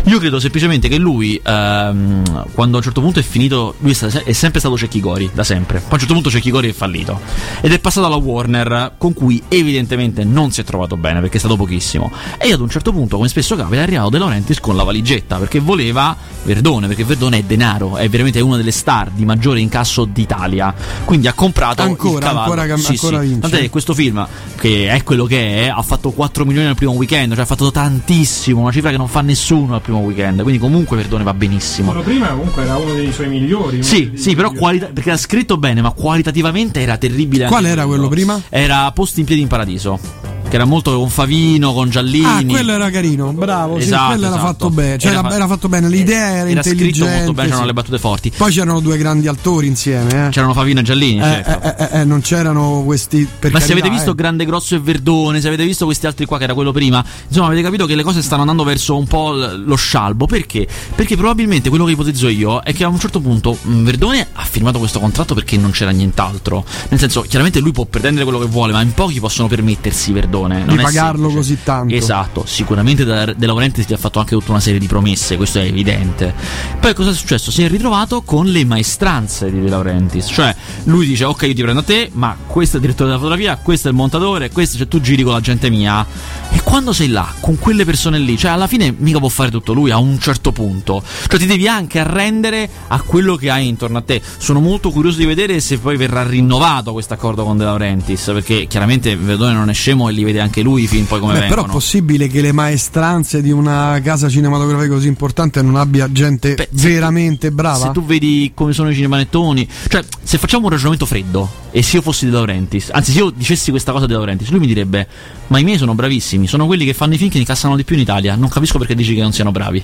Io credo semplicemente che lui, ehm, quando a un certo punto è finito, lui è sempre stato Cecchi Gori, da sempre. Poi a un certo punto Cecchi Gori è fallito. Ed è passato alla Warner, con cui evidentemente non si è trovato bene, perché è stato pochissimo. E ad un certo punto, come spesso capita, è arrivato De Laurentiis con la valigetta, perché voleva Verdone, perché Verdone è denaro, è veramente una delle star di maggiore incasso d'Italia. Quindi ha comprato il Ancora, cavallo. ancora cam- Sì, ancora sì. vince. Tant'è che questo film, che è quello che è, ha fatto 4 milioni al primo weekend, cioè ha fatto tantissimo, una cifra che non fa nessuno al primo weekend. Quindi comunque Verdone va benissimo. Quello prima comunque era uno dei suoi migliori. Sì, sì, però qualita- perché era scritto bene, ma qualitativamente era terribile. Qual era quello prima? Era Posti in piedi in paradiso. Che era molto con Favino, con Giallini. Ah, quello era carino, bravo. sì, Esatto, quello era esatto. fatto bene. Cioè, Era era, fa- era fatto bene. L'idea era, Era scritto molto bene, c'erano sì. le battute forti. Poi c'erano due grandi attori insieme. Eh. C'erano Favino e Giallini, Eh, certo. eh, eh, eh, non c'erano questi. Per Ma se carità, avete visto eh. Grande Grosso e Verdone, se avete visto questi altri qua che era quello prima, insomma avete capito che le cose stanno andando verso un po' lo scialbo. Perché? Perché probabilmente quello che ipotizzo io è che a un certo punto mh, Verdone ha firmato questo contratto perché non c'era nient'altro. Nel senso, chiaramente lui può pretendere quello che vuole, ma in pochi possono permettersi Verdone. Non di è pagarlo semplice. così tanto. Esatto, sicuramente da, De Laurentiis ti ha fatto anche tutta una serie di promesse, questo è evidente. Poi cosa è successo? Si è ritrovato con le maestranze di De Laurentiis, cioè lui dice ok io ti prendo a te, ma questo è il direttore della fotografia, questo è il montatore, questo cioè tu giri con la gente mia. E quando sei là, con quelle persone lì, cioè alla fine mica può fare tutto lui a un certo punto. Cioè ti devi anche arrendere a quello che hai intorno a te. Sono molto curioso di vedere se poi verrà rinnovato questo accordo con De Laurentiis, perché chiaramente Verdone non è scemo e li vede anche lui i film poi come Beh, vengono. però è possibile che le maestranze di una casa cinematografica così importante non abbia gente veramente brava? Se tu vedi come sono i cinemanettoni, cioè se facciamo un ragionamento freddo e se io fossi De Laurentiis, anzi se io dicessi questa cosa De Laurentiis, lui mi direbbe "Ma i miei sono bravissimi, sono quelli che fanno i film che incassano di più in Italia, non capisco perché dici che non siano bravi".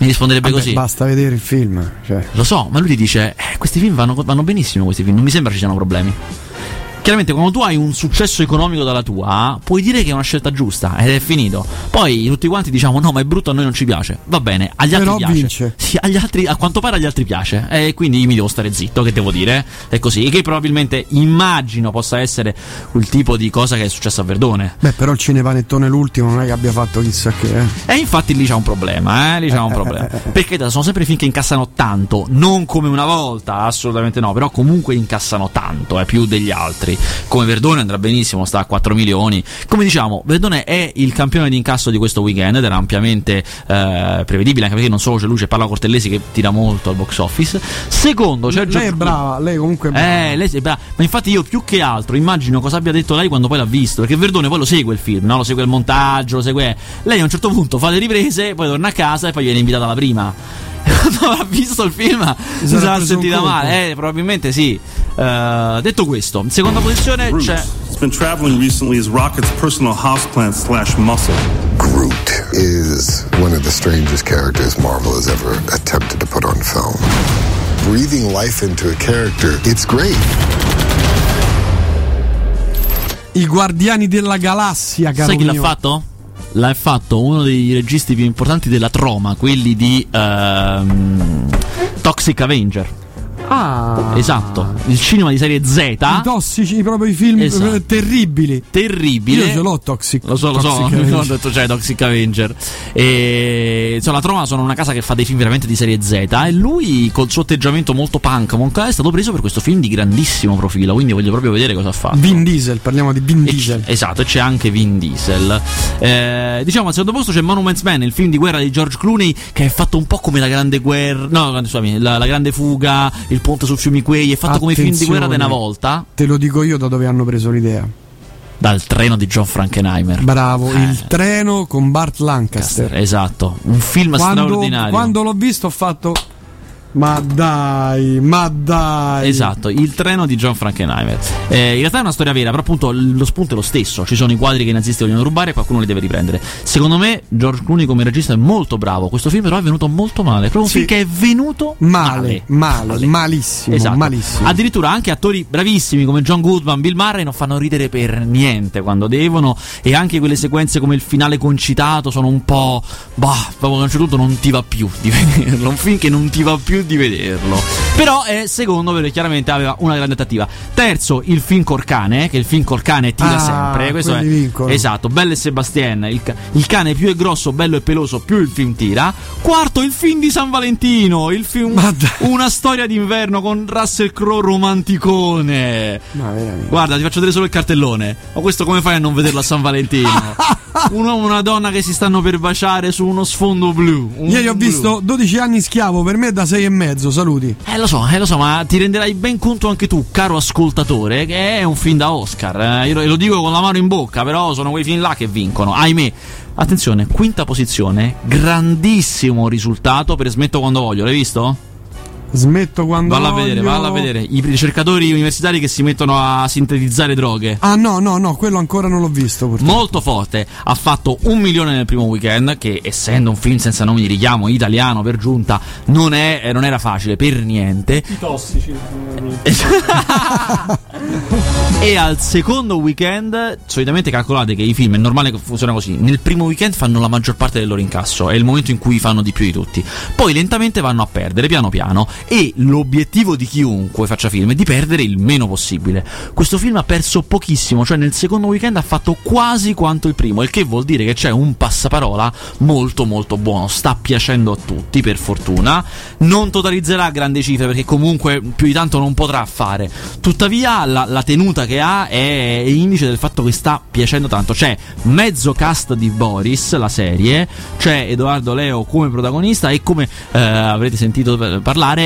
Mi risponderebbe Vabbè, così. Basta vedere il film. Cioè. Lo so, ma lui ti dice eh, "Questi film vanno, vanno benissimo questi film, non mi sembra ci siano problemi". Chiaramente quando tu hai un successo economico dalla tua, puoi dire che è una scelta giusta ed è finito. Poi tutti quanti diciamo no, ma è brutto, a noi non ci piace. Va bene, agli altri Però piace. vince. Sì, agli altri, a quanto pare agli altri piace. E quindi mi devo stare zitto, che devo dire? È così. Che probabilmente immagino possa essere quel tipo di cosa che è successo a Verdone. Beh, però il cinepanettone l'ultimo non è che abbia fatto chissà che. Eh. E infatti lì c'è un problema, eh? Lì c'è un problema. Perché sono sempre film che incassano tanto, non come una volta, assolutamente no, però comunque incassano tanto, eh, più degli altri. Come Verdone andrà benissimo, sta a 4 milioni. Come diciamo, Verdone è il campione di incasso di questo weekend ed era ampiamente eh, prevedibile, anche perché non solo c'è lui, c'è Paola Cortellesi che tira molto al box office. Secondo, c'è lei è brava, lei comunque è brava. Eh, lei è brava. Ma infatti io più che altro immagino cosa abbia detto lei quando poi l'ha visto, perché Verdone poi lo segue il film, no? lo segue il montaggio, lo segue... Lei a un certo punto fa le riprese, poi torna a casa e poi viene invitata alla prima. Quando ha visto il film si sarà sentita male, eh, probabilmente sì. Eh, detto questo, in seconda posizione Groot c'è has been traveling recently as Rocket's personal houseplant slash muscle. Groot is one of the strangest characters Marvel has ever attempted to put on film. Breathing life into a character, it's great. I Guardiani della Galassia, caro Sai chi l'ha mio. fatto? L'ha fatto uno dei registi più importanti della troma, quelli di ehm, Toxic Avenger. Ah. Esatto, il cinema di serie Z. I tossici, proprio i film Esatto. terribili. Terribile. Io ce l'ho Toxic. Lo so, lo so, Avenger. ho detto c'è Toxic Avenger. E insomma, la Troma sono una casa che fa dei film veramente di serie Z. E lui, col suo atteggiamento molto punk, molto- è stato preso per questo film di grandissimo profilo. Quindi voglio proprio vedere cosa ha fatto. Vin Diesel, parliamo di Vin Diesel. Esatto, e c'è anche Vin Diesel. Eh, diciamo al secondo posto c'è Monuments Man, il film di guerra di George Clooney, che è fatto un po' come la grande guerra. No, scusami, la, la grande fuga, il ponte sul fiume Quay. È fatto come i film di guerra di una volta. Te lo dico io da dove hanno preso l'idea. Dal treno di John Frankenheimer. Bravo, Eh. il treno con Bart Lancaster. Esatto, un film Quando, straordinario. quando l'ho visto ho fatto. Ma dai, ma dai. Esatto, il treno di John Frankenheimer. Eh, in realtà è una storia vera, però appunto lo spunto è lo stesso. Ci sono i quadri che i nazisti vogliono rubare e qualcuno li deve riprendere. Secondo me George Clooney come regista è molto bravo. Questo film però è venuto molto male. È proprio un Sì. film che è venuto Male, male, malissimo, Esatto. malissimo. Addirittura anche attori bravissimi come John Goodman, Bill Murray non fanno ridere per niente quando devono e anche quelle sequenze come il finale concitato sono un po' bah, proprio a un certo punto non ti va più di vederlo, un film che non ti va più di vederlo. Però è secondo perché chiaramente aveva una grande attrattiva. Terzo, il film Corcane, che il film Corcane tira Ah, sempre, questo è vincono. Esatto, Belle e Sebastien, il, il cane più è grosso, bello e peloso, più il film tira. Quarto, il film di San Valentino, il film Una storia d'inverno con Russell Crowe romanticone. Ma veramente. Guarda, ti faccio vedere solo il cartellone. Ma questo come fai a non vederlo a San Valentino? Un uomo e una donna che si stanno per baciare su uno sfondo blu. Un Ieri ho blu. visto 12 anni schiavo, per me da 6 e mezzo, saluti. Eh lo so, eh lo so, ma ti renderai ben conto anche tu, caro ascoltatore, che è un film da Oscar. Eh, io lo- dico con la mano in bocca, però sono quei film là che vincono. Ahimè. Attenzione, quinta posizione, grandissimo risultato per Smetto quando voglio, l'hai visto? Smetto quando Valla a voglio. vedere, valla a vedere. I ricercatori universitari che si mettono a sintetizzare droghe. Ah no, no, no, quello ancora non l'ho visto. purtroppo. Molto forte, ha fatto un milione nel primo weekend, che essendo un film senza nomi di richiamo italiano per giunta, non, è, eh, non era facile per niente. I tossici. E al secondo weekend, solitamente calcolate che i film è normale che funziona così. Nel primo weekend fanno la maggior parte del loro incasso, è il momento in cui fanno di più di tutti. Poi lentamente vanno a perdere piano piano. E l'obiettivo di chiunque faccia film è di perdere il meno possibile. Questo film ha perso pochissimo, cioè nel secondo weekend ha fatto quasi quanto il primo, il che vuol dire che c'è un passaparola molto molto buono. Sta piacendo a tutti, per fortuna. Non totalizzerà grandi cifre perché comunque più di tanto non potrà fare. Tuttavia la, la tenuta che ha è indice del fatto che sta piacendo tanto. C'è mezzo cast di Boris, la serie, c'è Edoardo Leo come protagonista e come eh, avrete sentito p-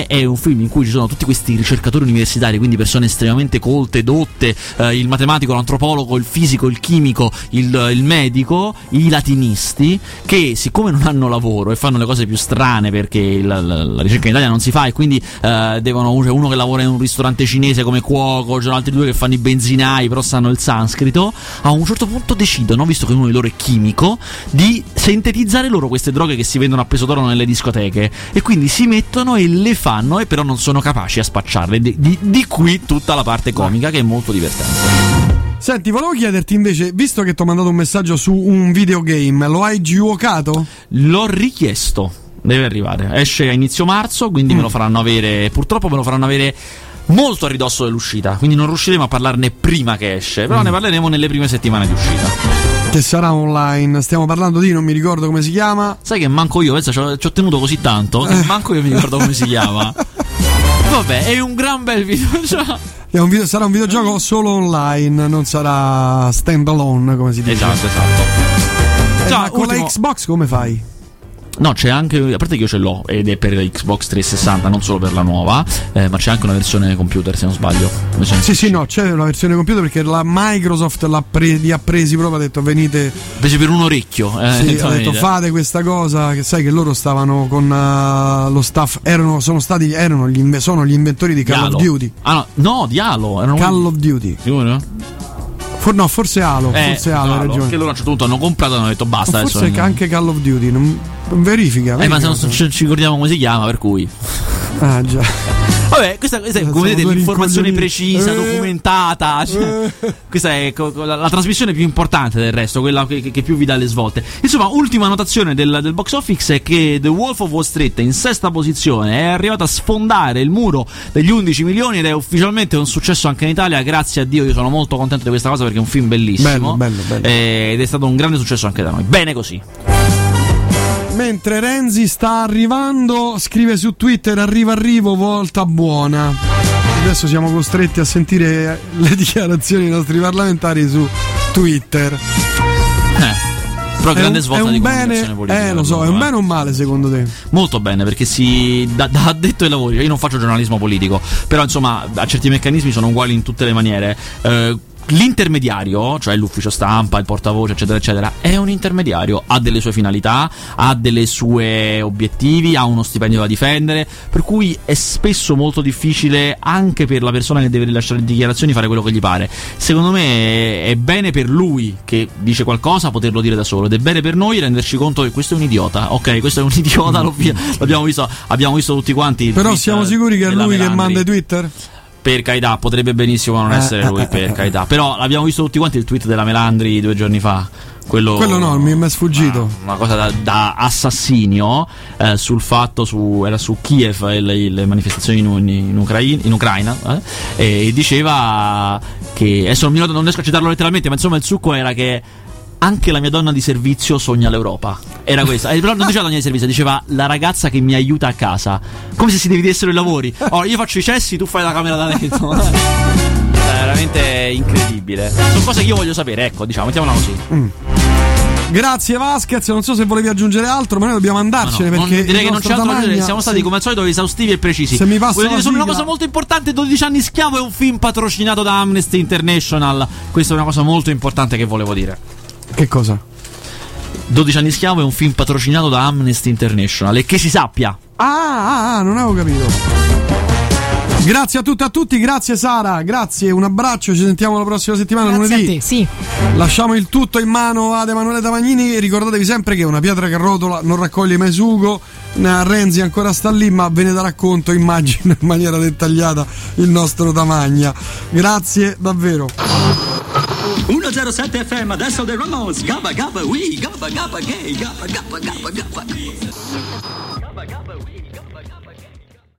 è un film in cui ci sono tutti questi ricercatori universitari, quindi persone estremamente colte, dotte, eh, il matematico, l'antropologo, il fisico, il chimico, il, il medico, i latinisti, che siccome non hanno lavoro e fanno le cose più strane perché il- la, la ricerca in Italia non si fa e quindi eh, devono, c'è uno che lavora in un ristorante cinese come cuoco, ci sono altri due che fanno i benzinai però sanno il sanscrito, a un certo punto decidono, visto che uno di loro è chimico, di sintetizzare loro queste droghe che si vendono a peso d'oro nelle discoteche. E quindi si mettono e le fanno e però non sono capaci a spacciarle. Di, di- di qui tutta la parte comica che è molto divertente. Senti, volevo chiederti invece, visto che ti ho mandato un messaggio su un videogame, lo hai giocato? L'ho richiesto, deve arrivare. Esce a inizio marzo, quindi me lo faranno avere. Purtroppo me lo faranno avere molto a ridosso dell'uscita, quindi non riusciremo a parlarne prima che esce, però Mm. ne parleremo nelle prime settimane di uscita. Che sarà online. Stiamo parlando di, non mi ricordo come si chiama. Sai che manco io, pensa, ci ho, tenuto così tanto che manco io mi ricordo come si chiama. Vabbè, è un gran bel videogioco. È un video- sarà un videogioco solo online, non sarà stand alone come si dice. Esatto, esatto. Eh, ma con ultimo- la Xbox come fai? No, c'è anche. A parte che io ce l'ho ed è per Xbox 360, non solo per la nuova, eh, ma c'è anche una versione computer, se non sbaglio. Sì, sì, no, c'è una versione computer perché la Microsoft l'ha pre- li ha presi proprio, ha detto venite, Invece per un orecchio. Eh, sì, ha detto fate questa cosa, che sai che loro stavano con eh, lo staff, erano, sono stati, erano gli, inve- sono gli inventori di Call Dialo. of Duty. Ah, no, no, di Halo. Erano Call of Duty. Sicuro? For- no, forse Halo, Eh, forse Halo, hai Halo, ragione. Che loro a un certo punto hanno comprato e hanno detto basta. O adesso forse non- anche Call of Duty, non verifica. Eh, ma se non ci, ci ricordiamo come si chiama, per cui. Ah, già. Vabbè, questa, questa è come vedete l'informazione precisa, Eh. documentata. cioè, questa è la, la trasmissione più importante del resto, quella che, che- che più vi dà le svolte. Insomma, ultima notazione del, del box office è che The Wolf of Wall Street in sesta posizione è arrivato a sfondare il muro degli 11 milioni ed è ufficialmente un successo anche in Italia. Grazie a Dio, io sono molto contento di questa cosa perché è un film bellissimo. Bello, bello, bello. Eh, ed è stato un grande successo anche da noi. Bene così. Mentre Renzi sta arrivando, scrive su Twitter: Arriva, arrivo, volta buona. Adesso siamo costretti a sentire le dichiarazioni dei nostri parlamentari su Twitter. Eh. Però È grande un- svolta di bene, politica. eh, lo so, è un bene o un male secondo te? Molto bene perché si da, da addetto ai lavori, io non faccio giornalismo politico, però insomma a certi meccanismi sono uguali in tutte le maniere. Eh, L'intermediario, cioè l'ufficio stampa, il portavoce, eccetera, eccetera, è un intermediario, ha delle sue finalità, ha delle sue obiettivi, ha uno stipendio da difendere, per cui è spesso molto difficile anche per la persona che deve rilasciare dichiarazioni fare quello che gli pare. Secondo me è, bene per lui che dice qualcosa poterlo dire da solo ed è bene per noi renderci conto che questo è un idiota. Ok, questo è un idiota, l'abbiamo visto, abbiamo visto tutti quanti. Però siamo sicuri che è lui che manda i Twitter? Per carità, potrebbe benissimo non Eh, essere eh, lui, eh, per carità. Però abbiamo visto tutti quanti il tweet della Melandri due giorni fa. Quello, Quello no, mi è sfuggito. una cosa da, da assassinio eh, sul fatto su, era su Kiev e le, le manifestazioni in, in, Ucraina, in Ucraina eh, e diceva che adesso non riesco a citarlo letteralmente ma insomma il succo era che anche la mia donna di servizio sogna l'Europa. Era questa. Eh, però non diceva donna di servizio diceva la ragazza che mi aiuta a casa. Come se si dividessero i lavori. Oh, io faccio i cessi tu fai la camera da letto. È veramente incredibile. Sono cose che io voglio sapere ecco diciamo mettiamola così. Grazie Vasquez, non so se volevi aggiungere altro, ma noi dobbiamo andarcene No, non- perché direi che non c'è altro da Tamagna- siamo stati sì. come al solito esaustivi e precisi. Se mi passa Voglio la dire solo una cosa molto importante: 12 anni schiavo è un film patrocinato da Amnesty International. Questa è una cosa molto importante che volevo dire. Che cosa? 12 anni schiavo è un film patrocinato da Amnesty International e che si sappia. Ah, ah, ah, non avevo capito. Grazie a tutti e a tutti, grazie Sara, grazie, un abbraccio, ci sentiamo la prossima settimana Grazie lunedì. a te, sì. Lasciamo il tutto in mano ad Emanuele Tamagnini. Ricordatevi sempre che una pietra che rotola non raccoglie mai sugo. Eh, Renzi ancora sta lì, ma ve ne darà conto, immagino, in maniera dettagliata il nostro Tamagna. Grazie davvero. 107 FM, adesso The Ramones, gabba gabba wee, gabba gabba gay, gabba gabba gabba gabba.